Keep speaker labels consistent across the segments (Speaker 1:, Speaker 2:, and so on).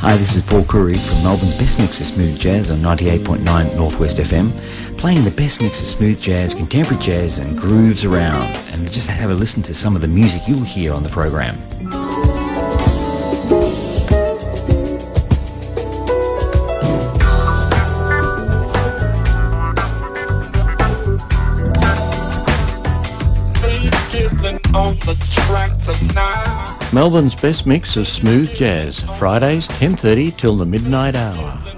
Speaker 1: Hi, this is Paul Curry from Melbourne's best mix of smooth jazz on 98.9 Northwest FM, playing the best mix of smooth jazz, contemporary jazz and grooves around. And just have a listen to some of the music you'll hear on the program.
Speaker 2: Melbourne's best mix of smooth jazz, Fridays 10.30 till the midnight hour.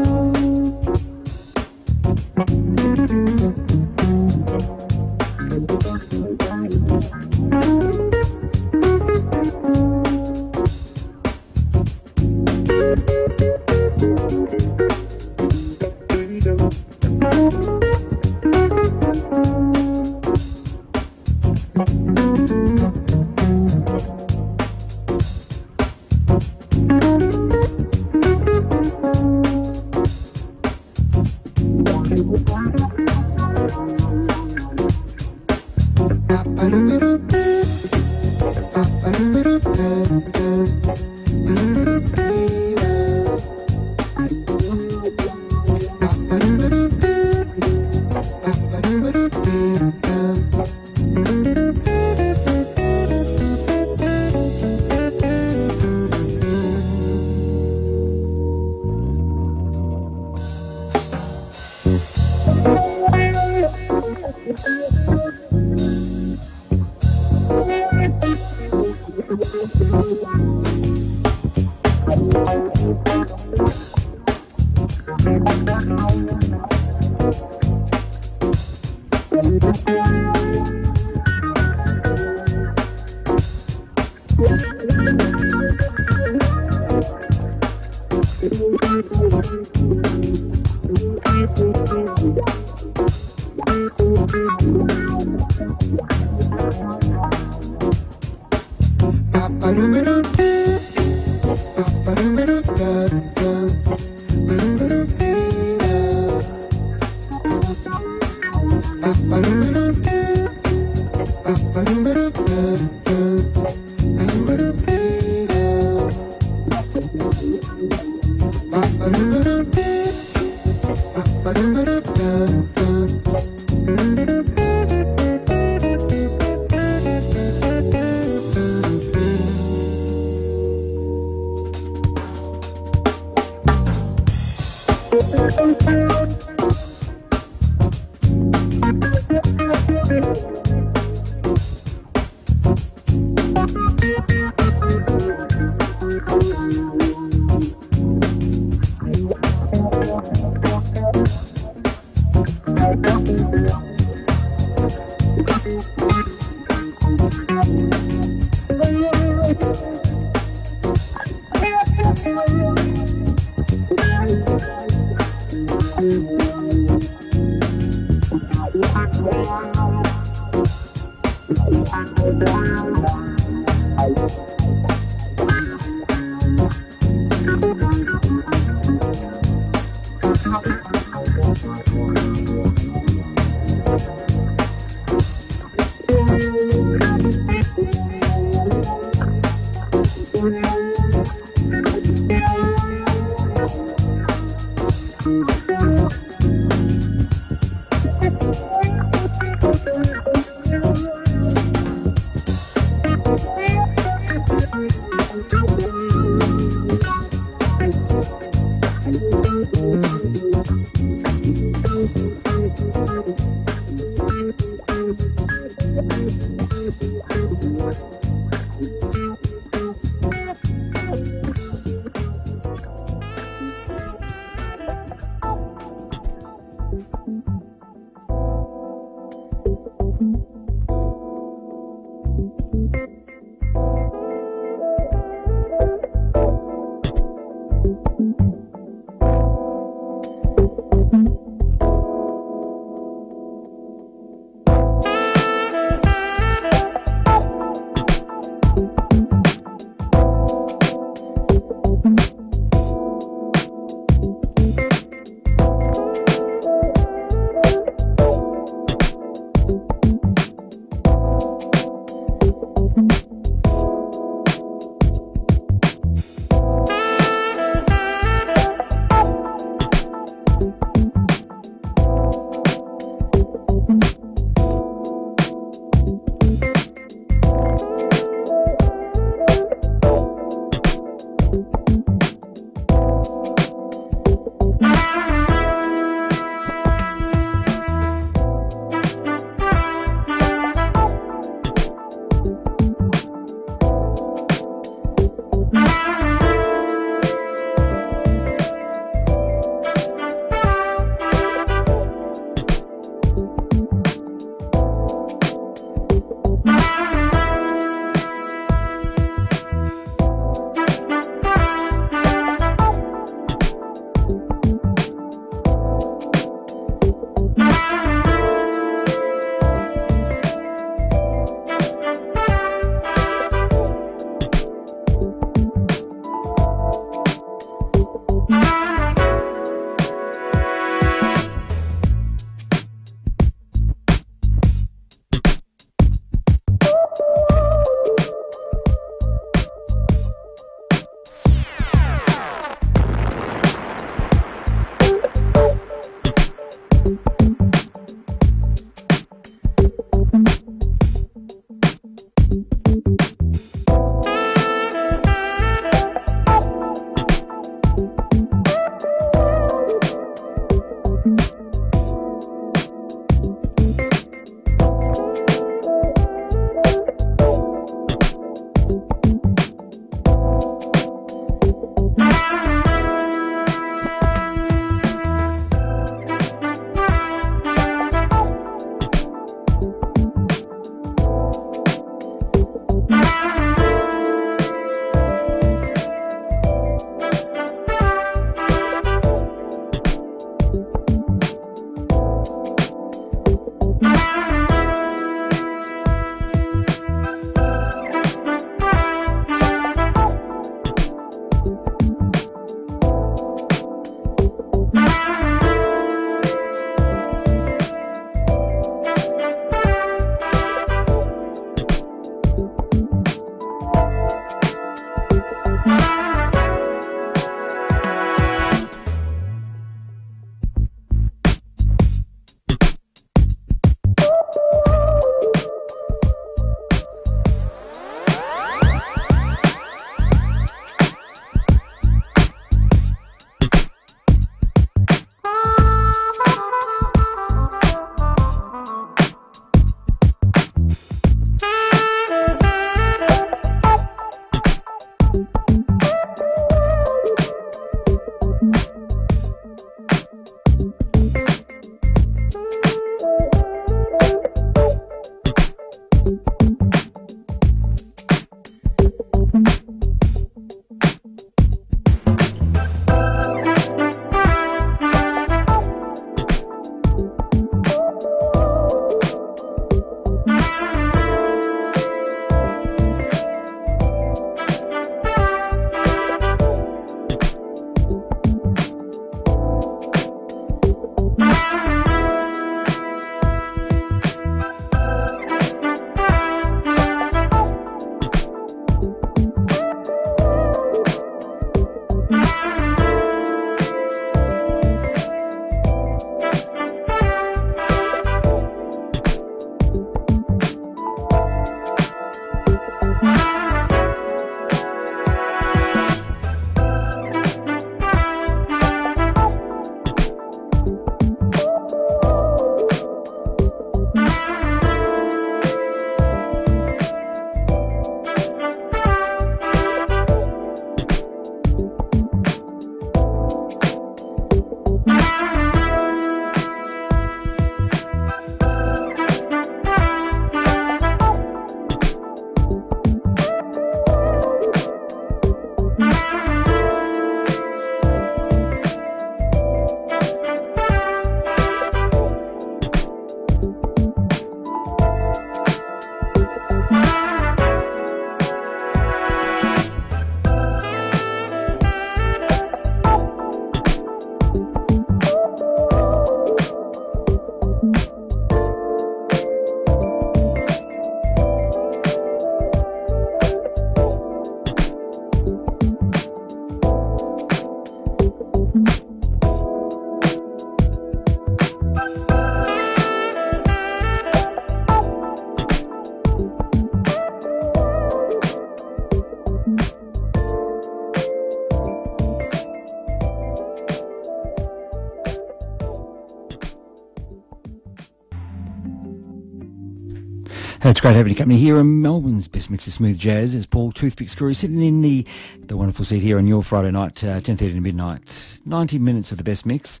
Speaker 1: It's great having you company here in Melbourne's best mix of smooth jazz. It's Paul Toothpicks Curry sitting in the the wonderful seat here on your Friday night, uh, 10.30 to midnight. 90 minutes of the best mix.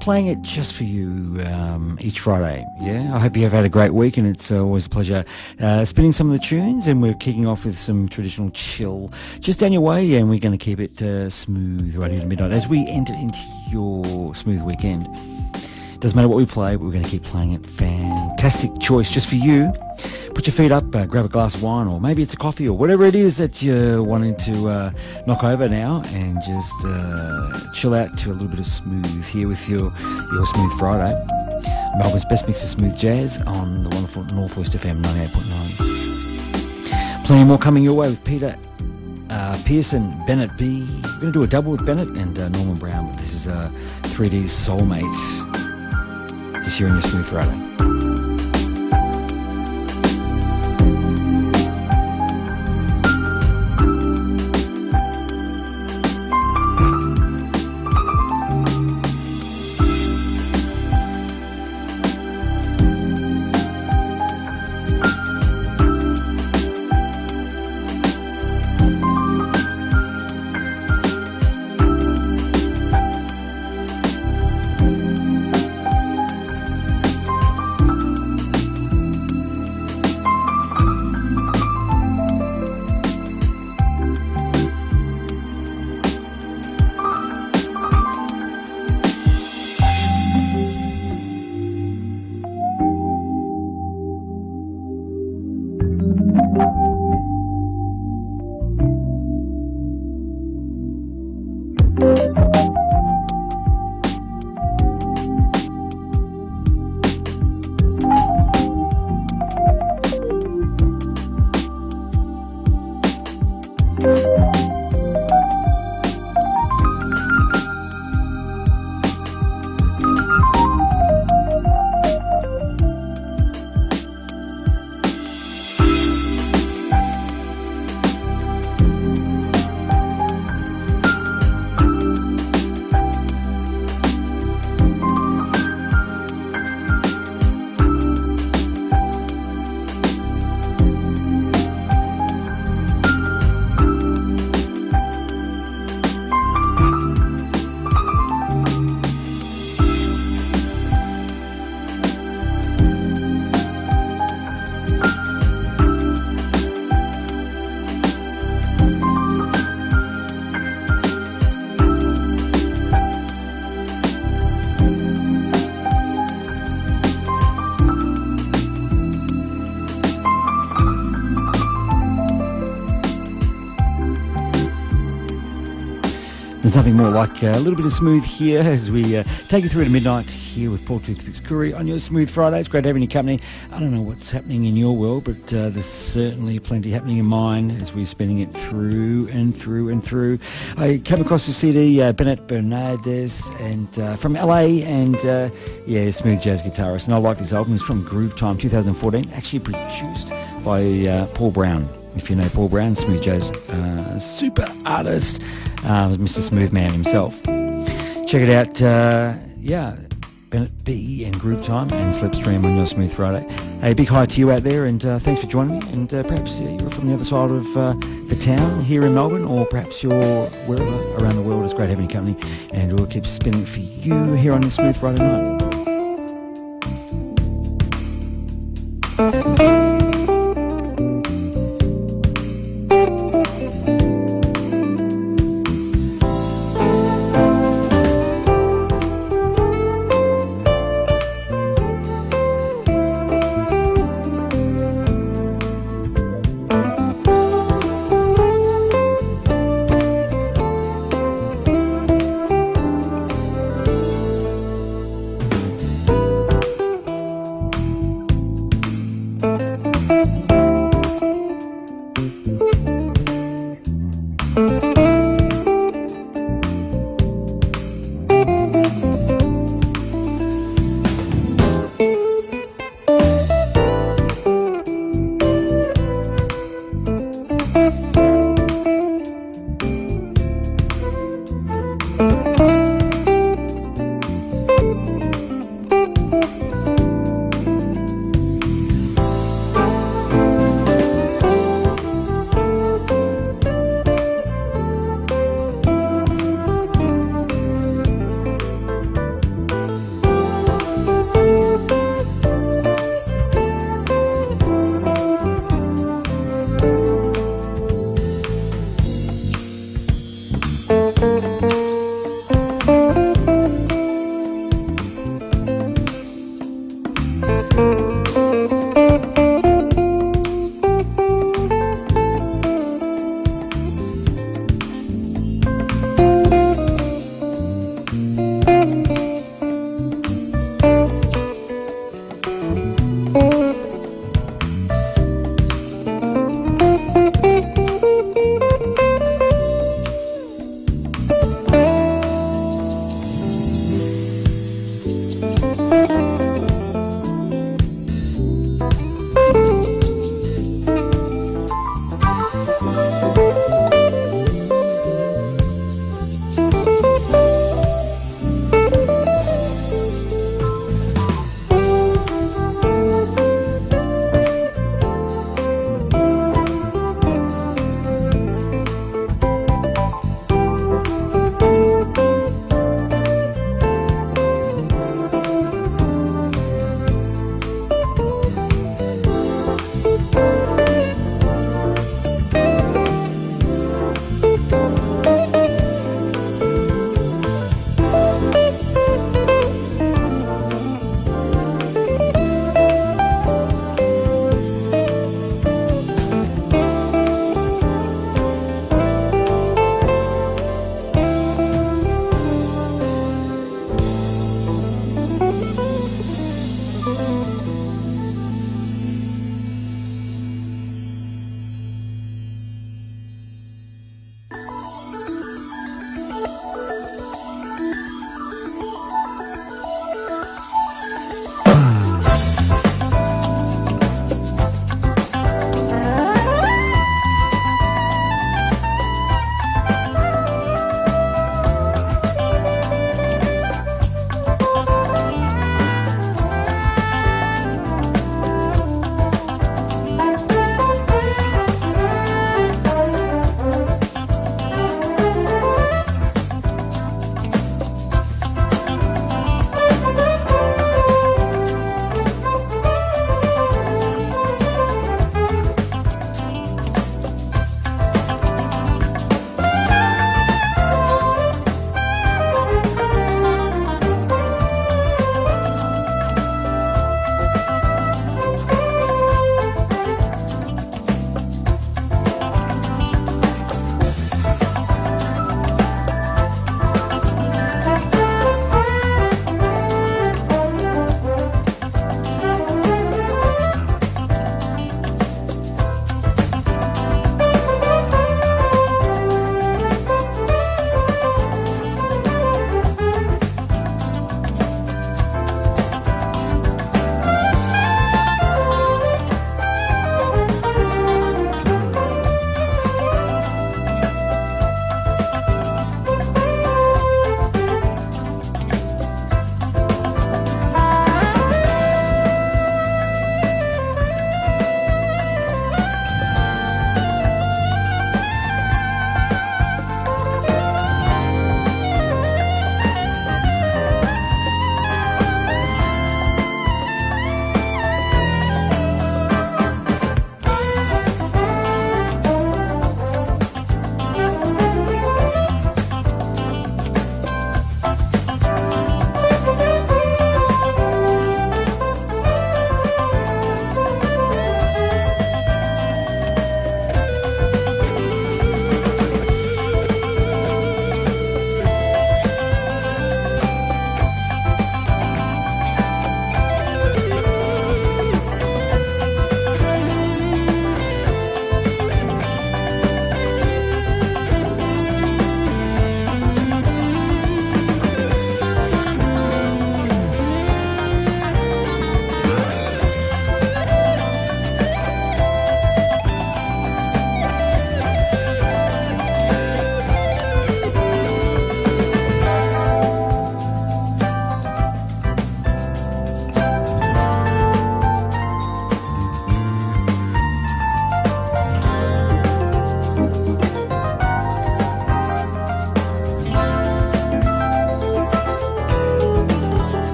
Speaker 1: Playing it just for you um, each Friday. Yeah, I hope you have had a great week and it's uh, always a pleasure uh, spinning some of the tunes and we're kicking off with some traditional chill just down your way and we're going to keep it uh, smooth right into midnight as we enter into your smooth weekend. Doesn't matter what we play, we're going to keep playing it. Fantastic choice just for you. Put your feet up, uh, grab a glass of wine, or maybe it's a coffee, or whatever it is that you're wanting to uh, knock over now, and just uh, chill out to a little bit of smooth here with your your Smooth Friday. Melbourne's best mix of smooth jazz on the wonderful Northwest FM 98.9. Plenty more coming your way with Peter uh, Pearson, Bennett B. We're going to do a double with Bennett and uh, Norman Brown, but this is uh, 3D Soulmates. Just here in your more like uh, a little bit of smooth here as we uh, take you through to midnight here with Paul Toothpicks Curry on your Smooth Friday. It's great having you company. I don't know what's happening in your world, but uh, there's certainly plenty happening in mine as we're spinning it through and through and through. I came across the CD, uh, Bennett Bernardez, and uh, from LA, and uh, yeah, smooth jazz guitarist. And I like this album. It's from Groove Time 2014, actually produced by Paul Brown if you know Paul Brown, smooth Joe's uh, super artist, uh, Mr. Smoothman himself. Check it out, uh, yeah, Bennett B and Groove Time and Slipstream on your Smooth Friday. A big hi to you out there and uh, thanks for joining me. And uh, perhaps you're from the other side of uh, the town here in Melbourne or perhaps you're wherever around the world. It's great having you company and we'll keep spinning for you here on the Smooth Friday night.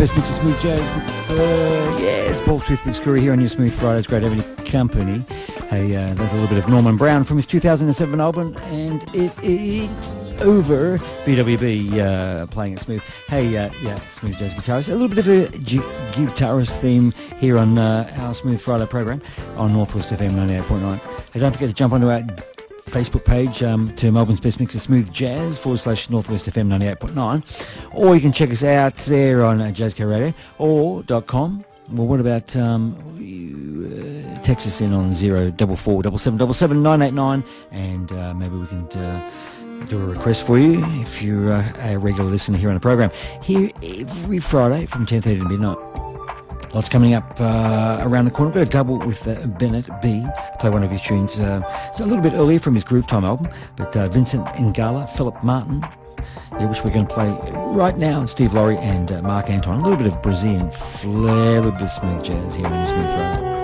Speaker 1: Best mix of smooth jazz uh, yeah, it's Paul Toothpicks Curry here on your Smooth Fridays. Great having you company. Hey, uh, there's a little bit of Norman Brown from his 2007 album, and it is over. BWB uh, playing it smooth. Hey, uh, yeah, smooth jazz guitarist. A little bit of a g- guitarist theme here on uh, our Smooth Friday program on Northwest FM 98.9. Hey, don't forget to jump onto our Facebook page um, to Melbourne's Best Mix of Smooth Jazz forward slash Northwest FM 98.9. Or you can check us out there on uh, JazzCo Radio or dot .com. Well, what about um, you, uh, text us in on zero double four double seven double seven nine eight nine, and uh, maybe we can uh, do a request for you if you're uh, a regular listener here on the program. Here every Friday from ten thirty to midnight. Lots coming up uh, around the corner. We've got a double with uh, Bennett B. Play one of his tunes. Uh, a little bit earlier from his Groove Time album. But uh, Vincent Ingala, Philip Martin, yeah, which we're going to play right now. Steve Laury and uh, Marc Antoine. A little bit of Brazilian flair, bit of smooth jazz here in Smooth Friday.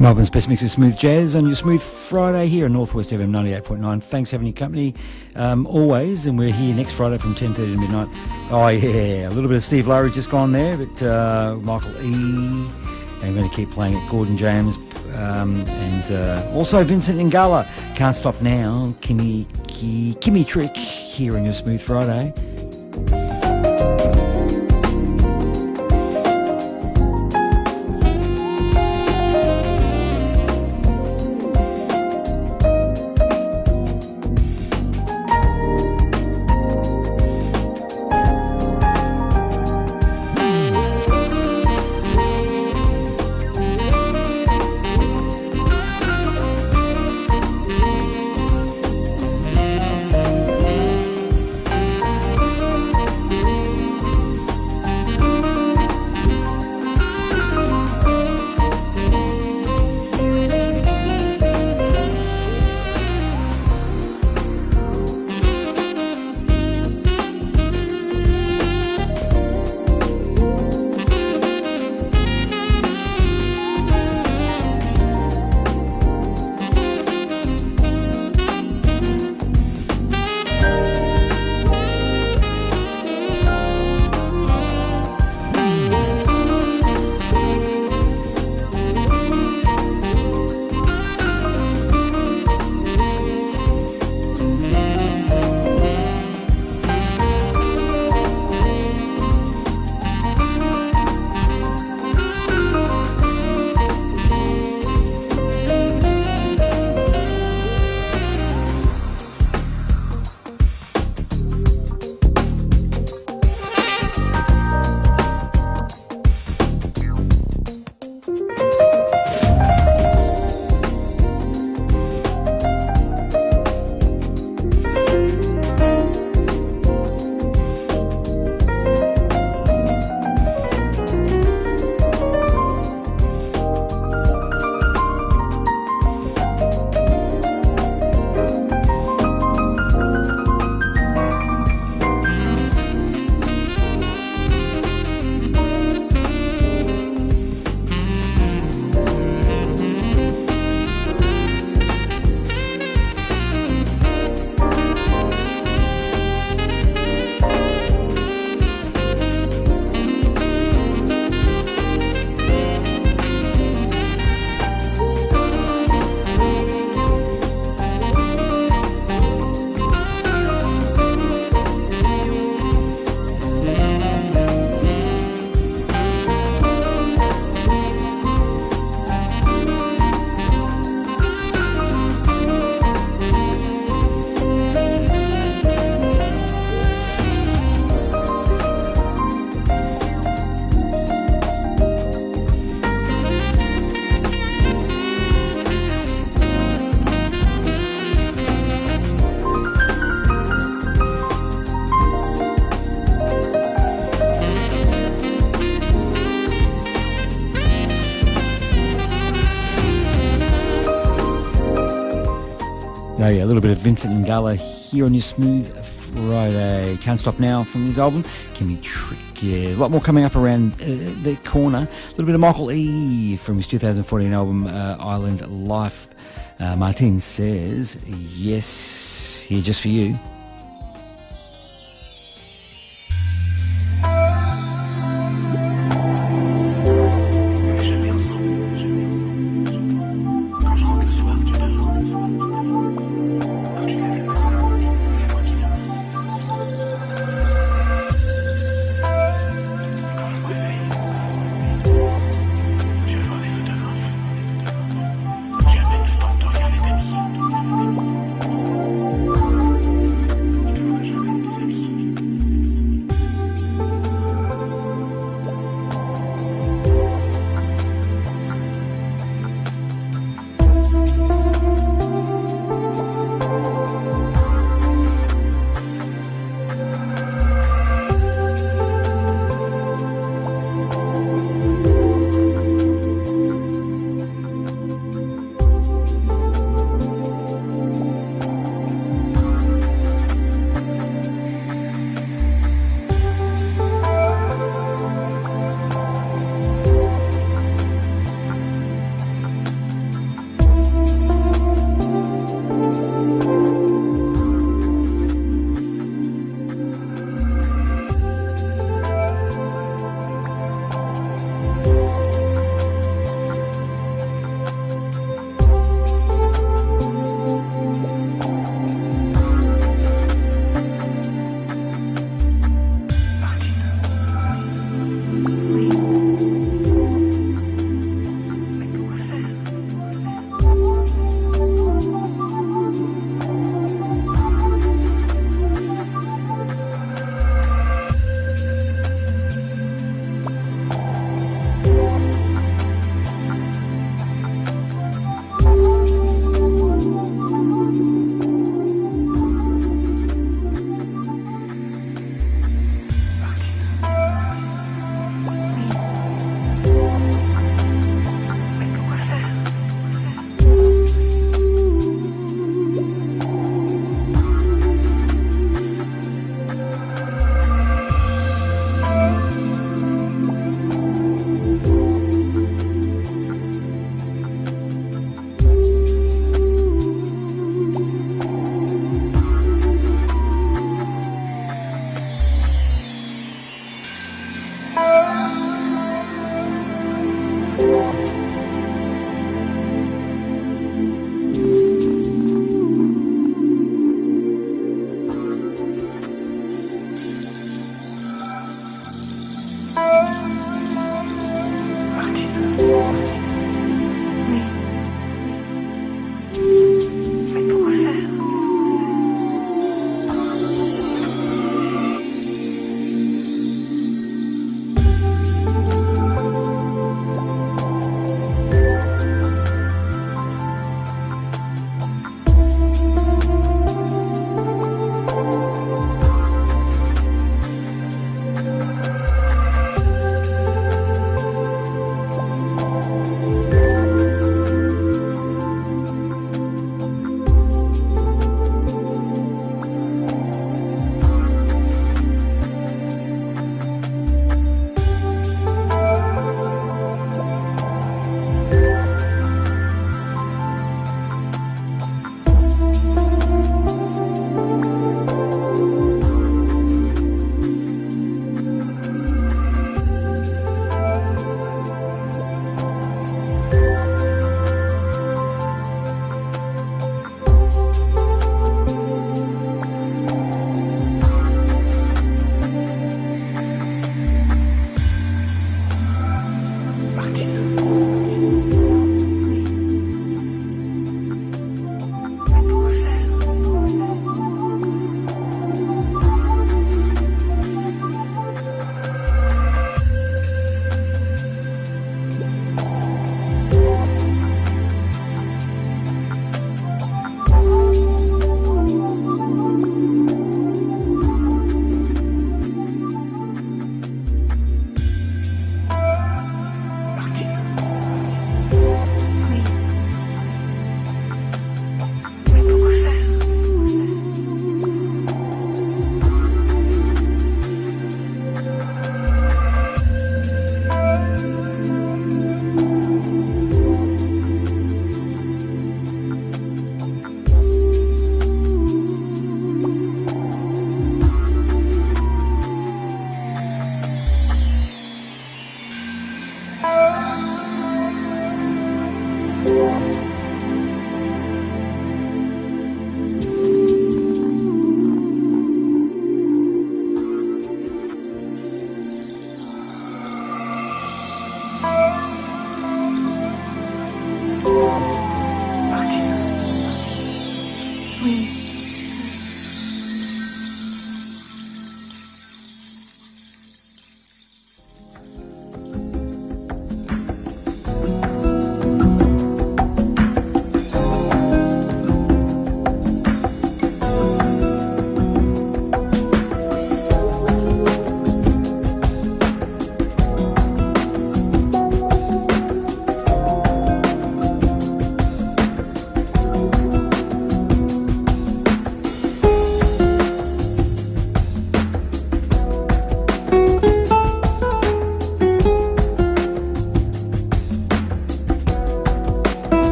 Speaker 1: Melbourne's best mix of smooth jazz on your smooth Friday here on Northwest FM 98.9. Thanks for having your company um, always, and we're here next Friday from 10.30 to midnight. Oh yeah, a little bit of Steve Laury just gone there, but uh, Michael E. I'm going to keep playing it. Gordon James um, and uh, also Vincent Ingala. Can't stop now. Kimmy Kimmy Trick here on your smooth Friday. Little bit of Vincent Ingala here on your Smooth Friday. Can't Stop Now from his album. Kimmy Trick, yeah. A lot more coming up around uh, the corner. A little bit of Michael E. from his 2014 album uh, Island Life. Uh, Martin says, yes, here just for you.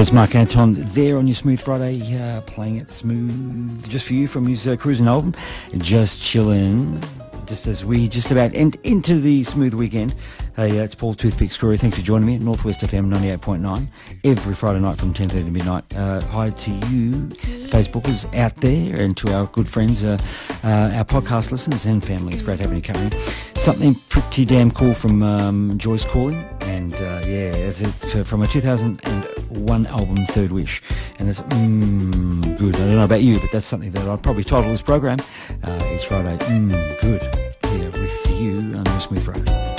Speaker 3: Yes, Marc Antoine there on your Smooth Friday, uh, playing it smooth just for you from his uh, cruising album, Just chilling, Just as we just about end into the smooth weekend. Hey, uh, it's Paul Toothpicks Curry. Thanks for joining me at Northwest FM 98.9 every Friday night from 10.30 to midnight. Uh, hi to you, Facebookers out there, and to our good friends, uh, uh, our podcast listeners and family. It's great having you company. Something pretty damn cool from um, Joyce Cooling, and uh, yeah, it's from a 2001 album, Third Wish, and it's mm, good. I don't know about you, but that's something that I'd probably title this program uh, each Friday. Mm, good. Here with you the Smooth Friday.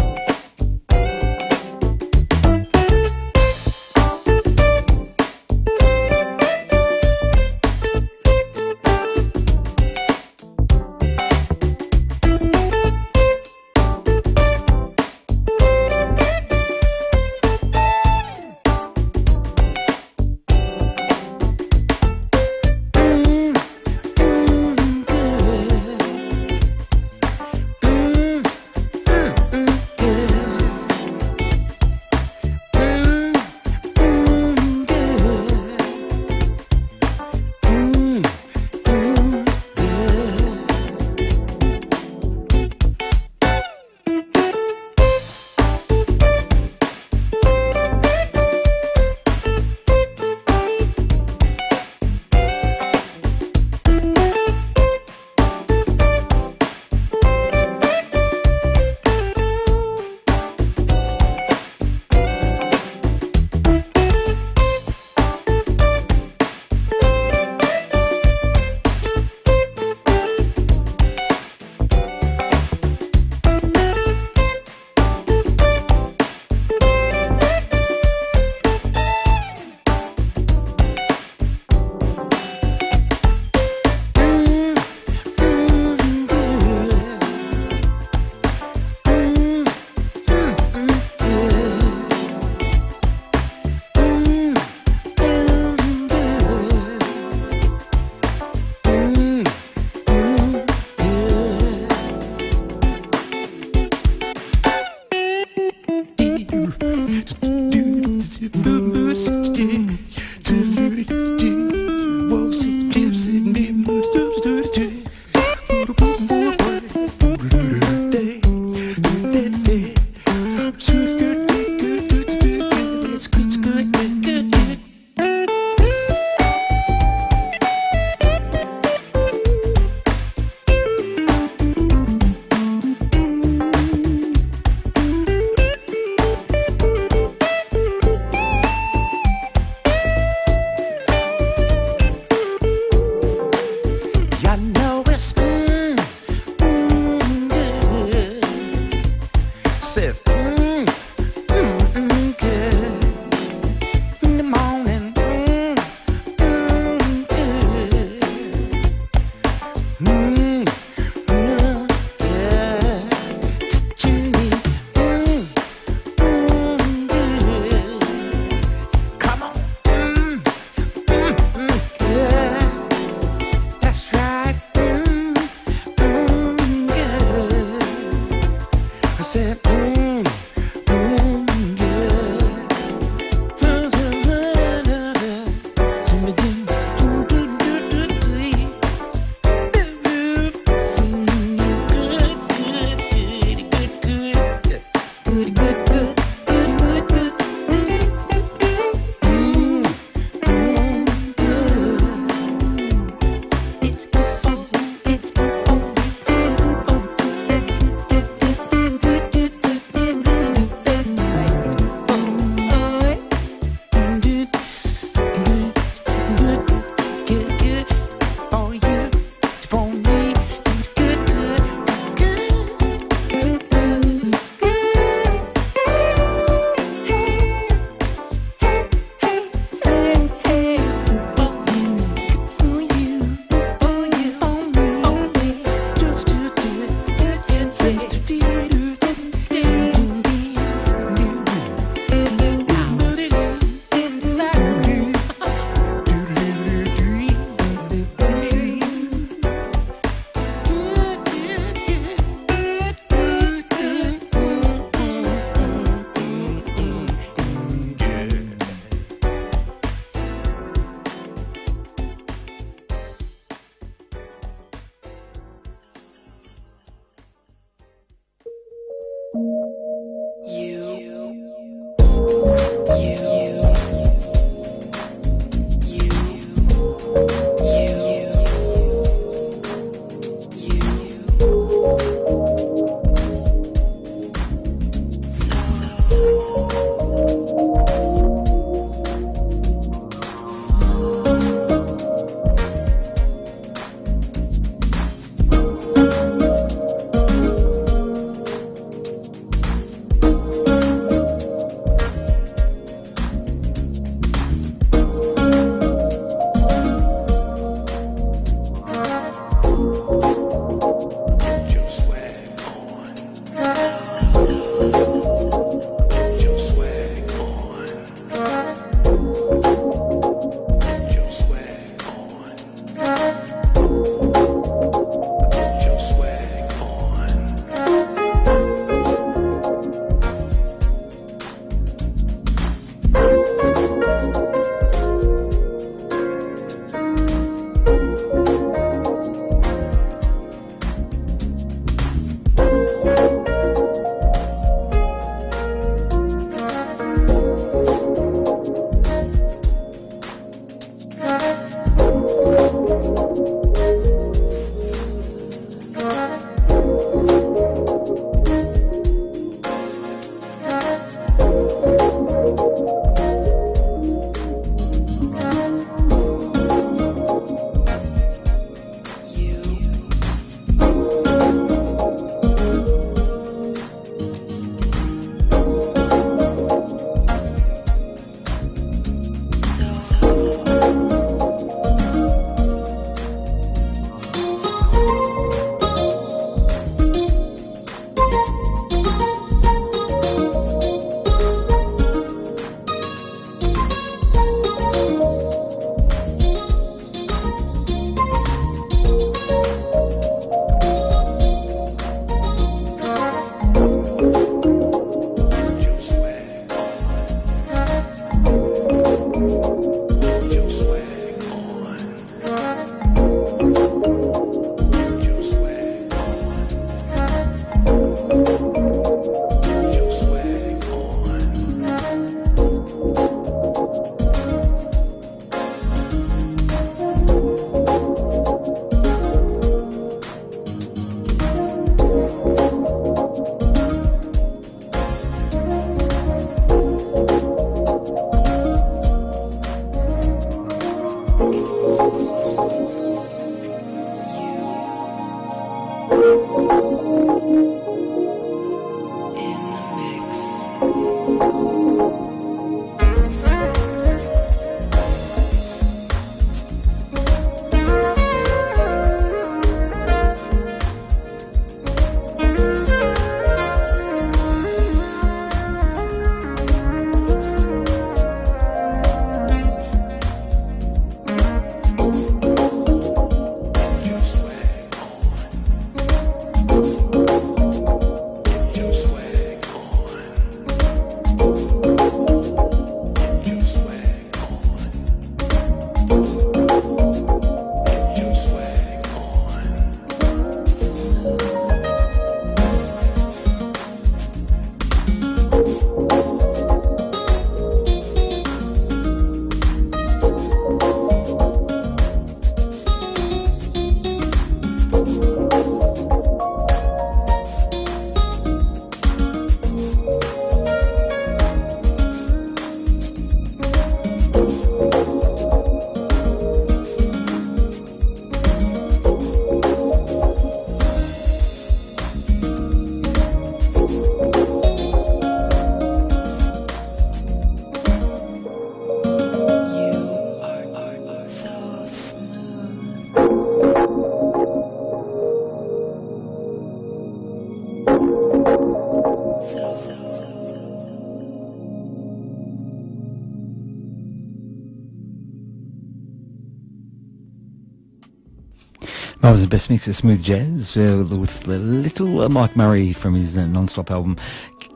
Speaker 1: That was the best mix of smooth jazz uh, with little uh, Mike Murray from his uh, non-stop album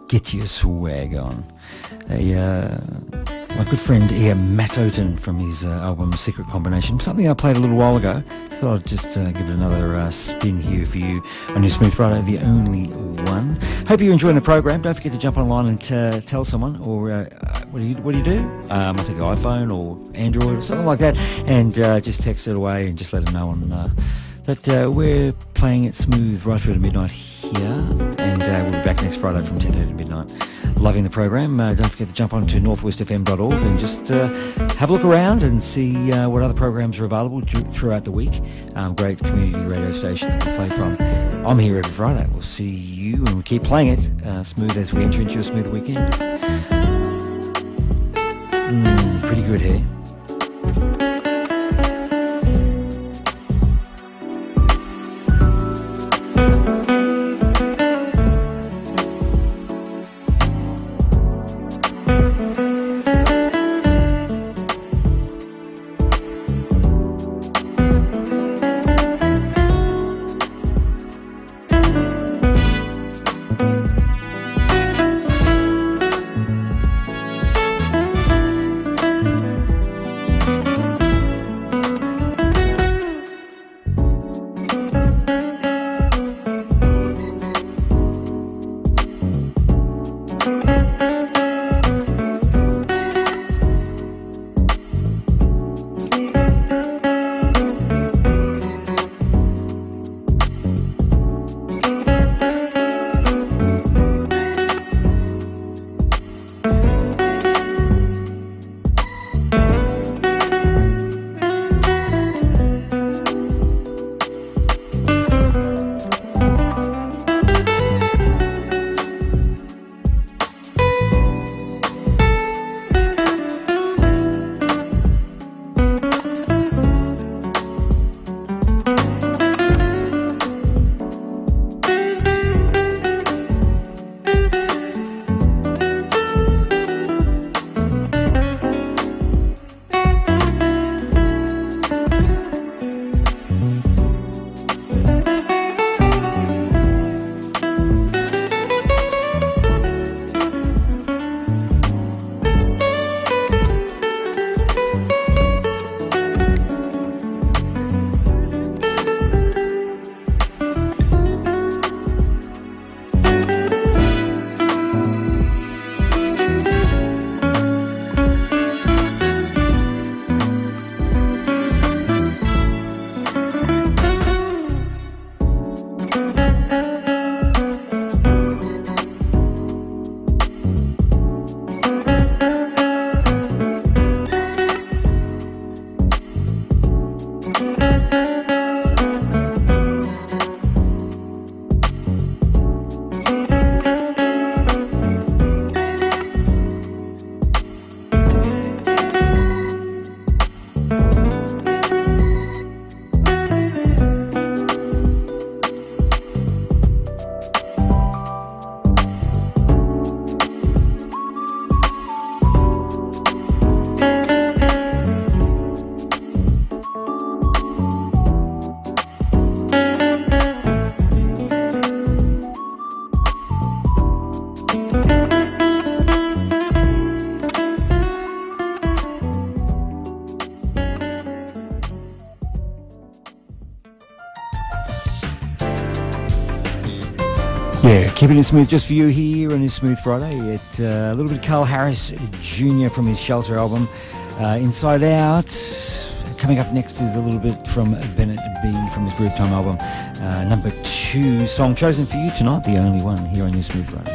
Speaker 1: Get Your Swag On. A, uh, my good friend here, Matt Oten from his uh, album Secret Combination, something I played a little while ago. Thought I'd just uh, give it another spin here for you on your Smooth Friday, the only one. Hope you're enjoying the program. Don't forget to jump online and tell someone, or what do you what do you do? Um, I think iPhone or Android or something like that, and just text it away and just let them know on but uh, we're playing it smooth right through to midnight here, and uh, we'll be back next Friday from 10.30 to midnight. Loving the program. Uh, don't forget to jump onto northwestfm.org and just uh, have a look around and see uh, what other programs are available throughout the week. Um, great community radio station we play from. I'm here every Friday. We'll see you, and we keep playing it uh, smooth as we enter into a smooth weekend. Mm, pretty good here. Smooth just for you here on this Smooth Friday. It, uh, a little bit of Carl Harris Jr. from his Shelter album, uh, Inside Out. Coming up next is a little bit from Bennett B from his Groove Time album. Uh, number two song chosen for you tonight, the only one here on this Smooth Friday.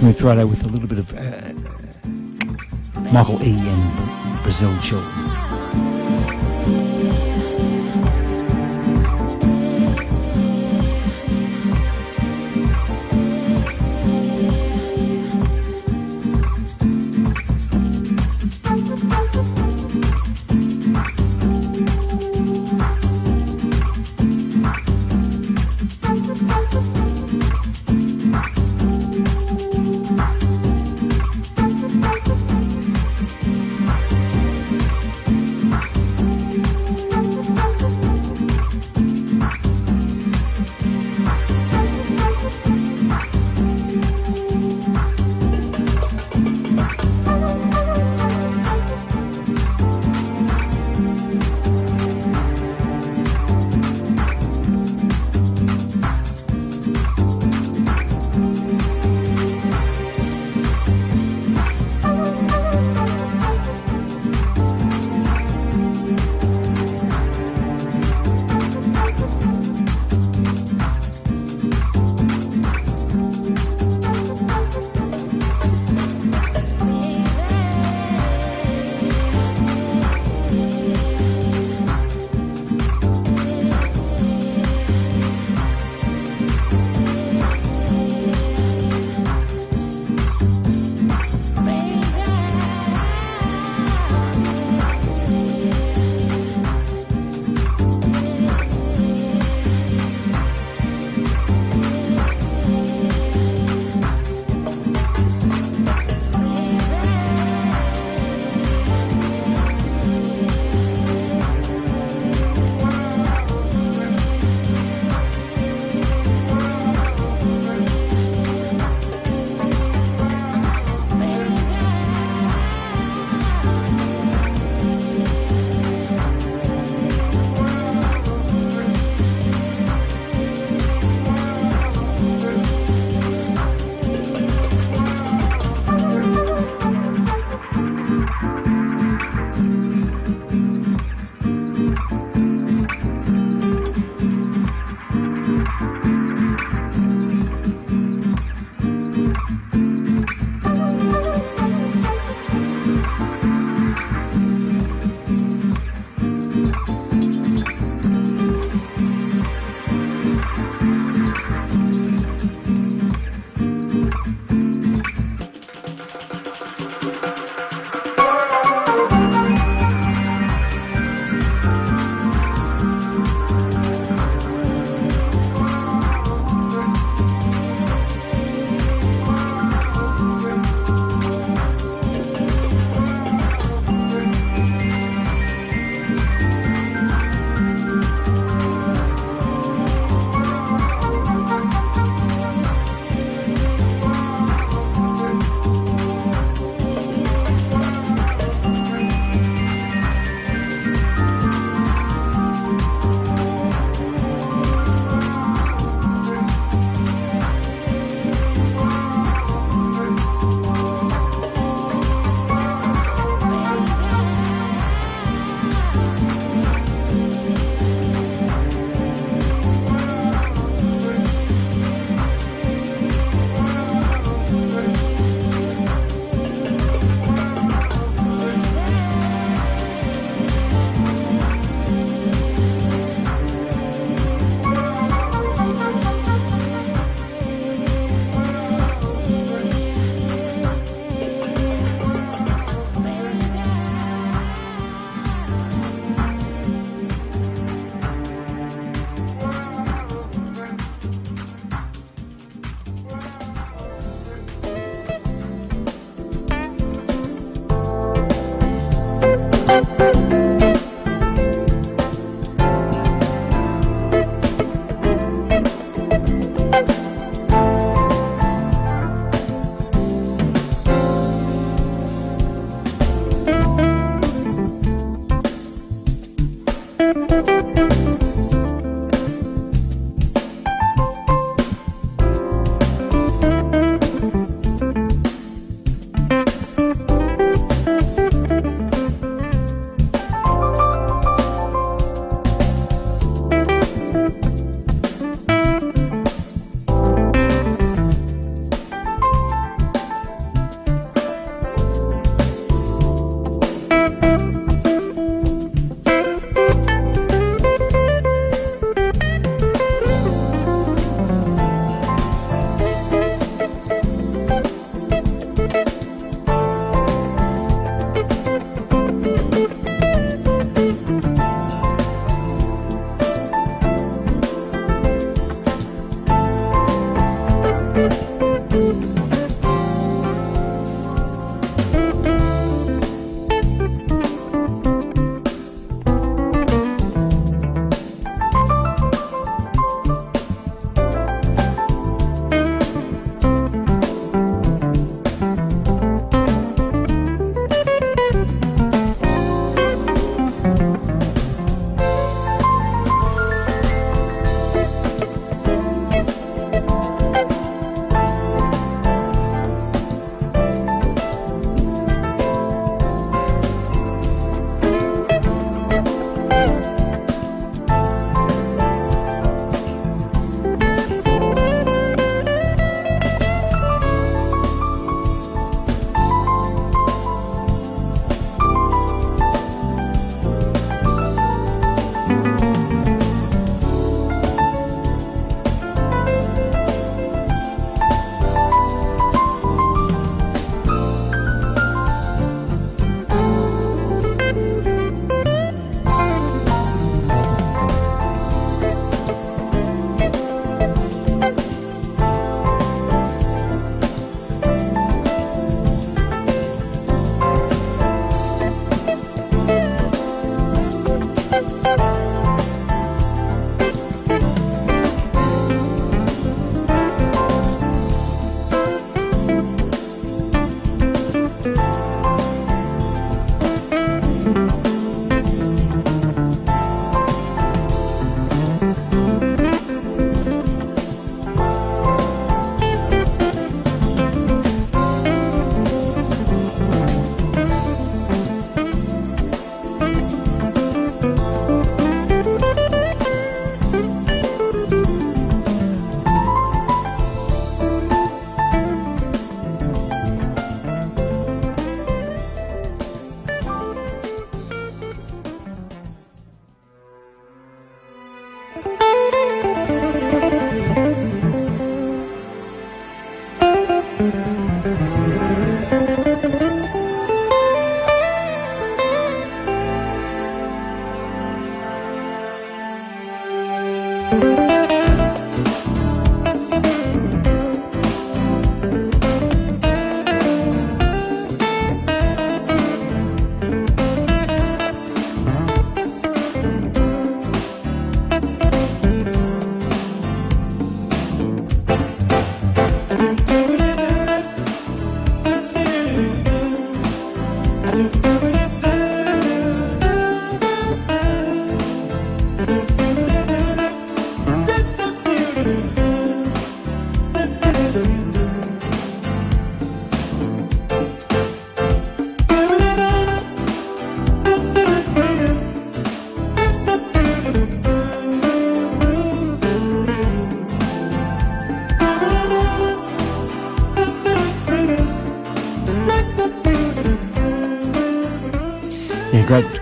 Speaker 1: Smooth Rider with a little bit of uh, Michael E. and Brazil Chill.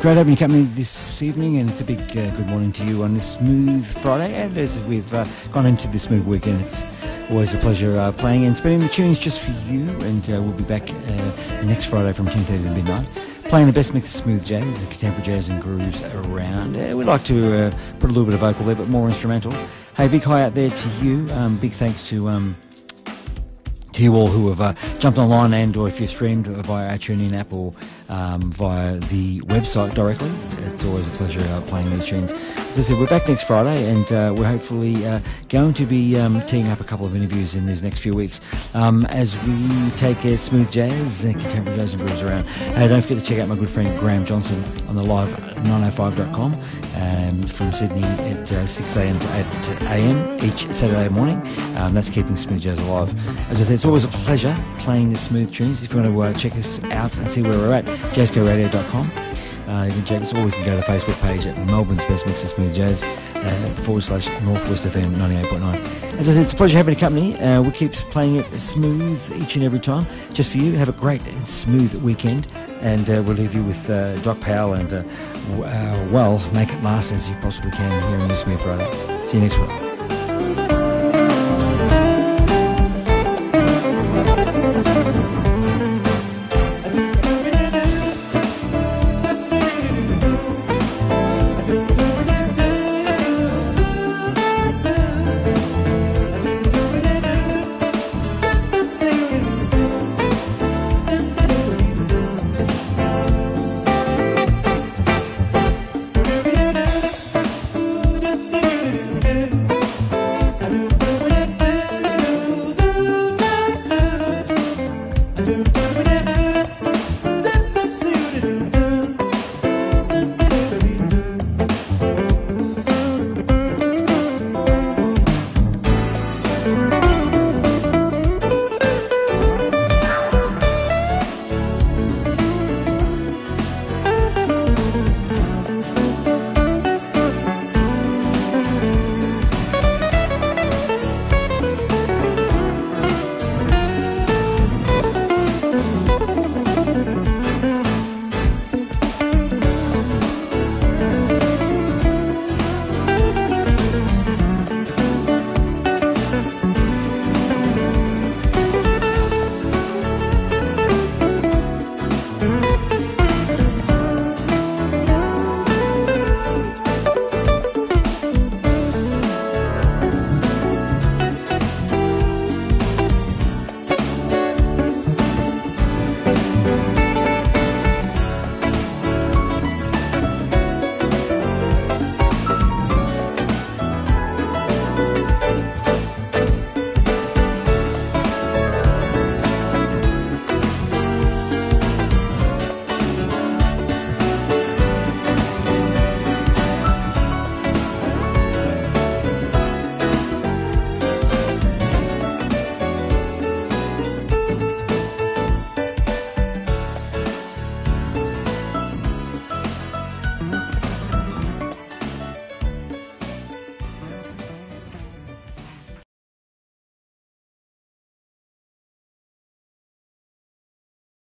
Speaker 1: Great, having you company this evening, and it's a big uh, good morning to you on this smooth Friday. And as we've uh, gone into this smooth weekend, it's always a pleasure uh, playing and spinning the tunes just for you. And uh, we'll be back uh, next Friday from 10:30 to midnight, playing the best mix of smooth jazz, and contemporary jazz, and grooves around. Uh, we like to put a little bit of vocal there, but more instrumental. Hey, big hi out there to you. Um, big thanks to. Um, to you all who have jumped online and or if you streamed via our TuneIn app or um, via the website directly. It's always a pleasure uh, playing these tunes. As I said, we're back next Friday and uh, we're hopefully uh, going to be um, teeing up a couple of interviews in these next few weeks um, as we take uh, smooth jazz, uh, contemporary jazz and grooves around. Uh, don't forget to check out my good friend Graham Johnson on the live905.com um, from Sydney at 6am to 8am each Saturday morning. Um, that's keeping smooth jazz alive. As I said, it's always a pleasure playing the smooth tunes. If you want to uh, check us out and see where we're at, jazzcoradio.com. Uh, you can check us, or we can go to the Facebook page at Melbourne's Best Mix of Smooth Jazz uh, forward slash Northwest FM 98.9. As I said, it's a pleasure having a company. Uh, we keep playing it smooth each and every time, just for you. Have a great smooth weekend, and uh, we'll leave you with uh, Doc Powell and, uh, well, make it last as you possibly can here on Smooth Friday. See you next week.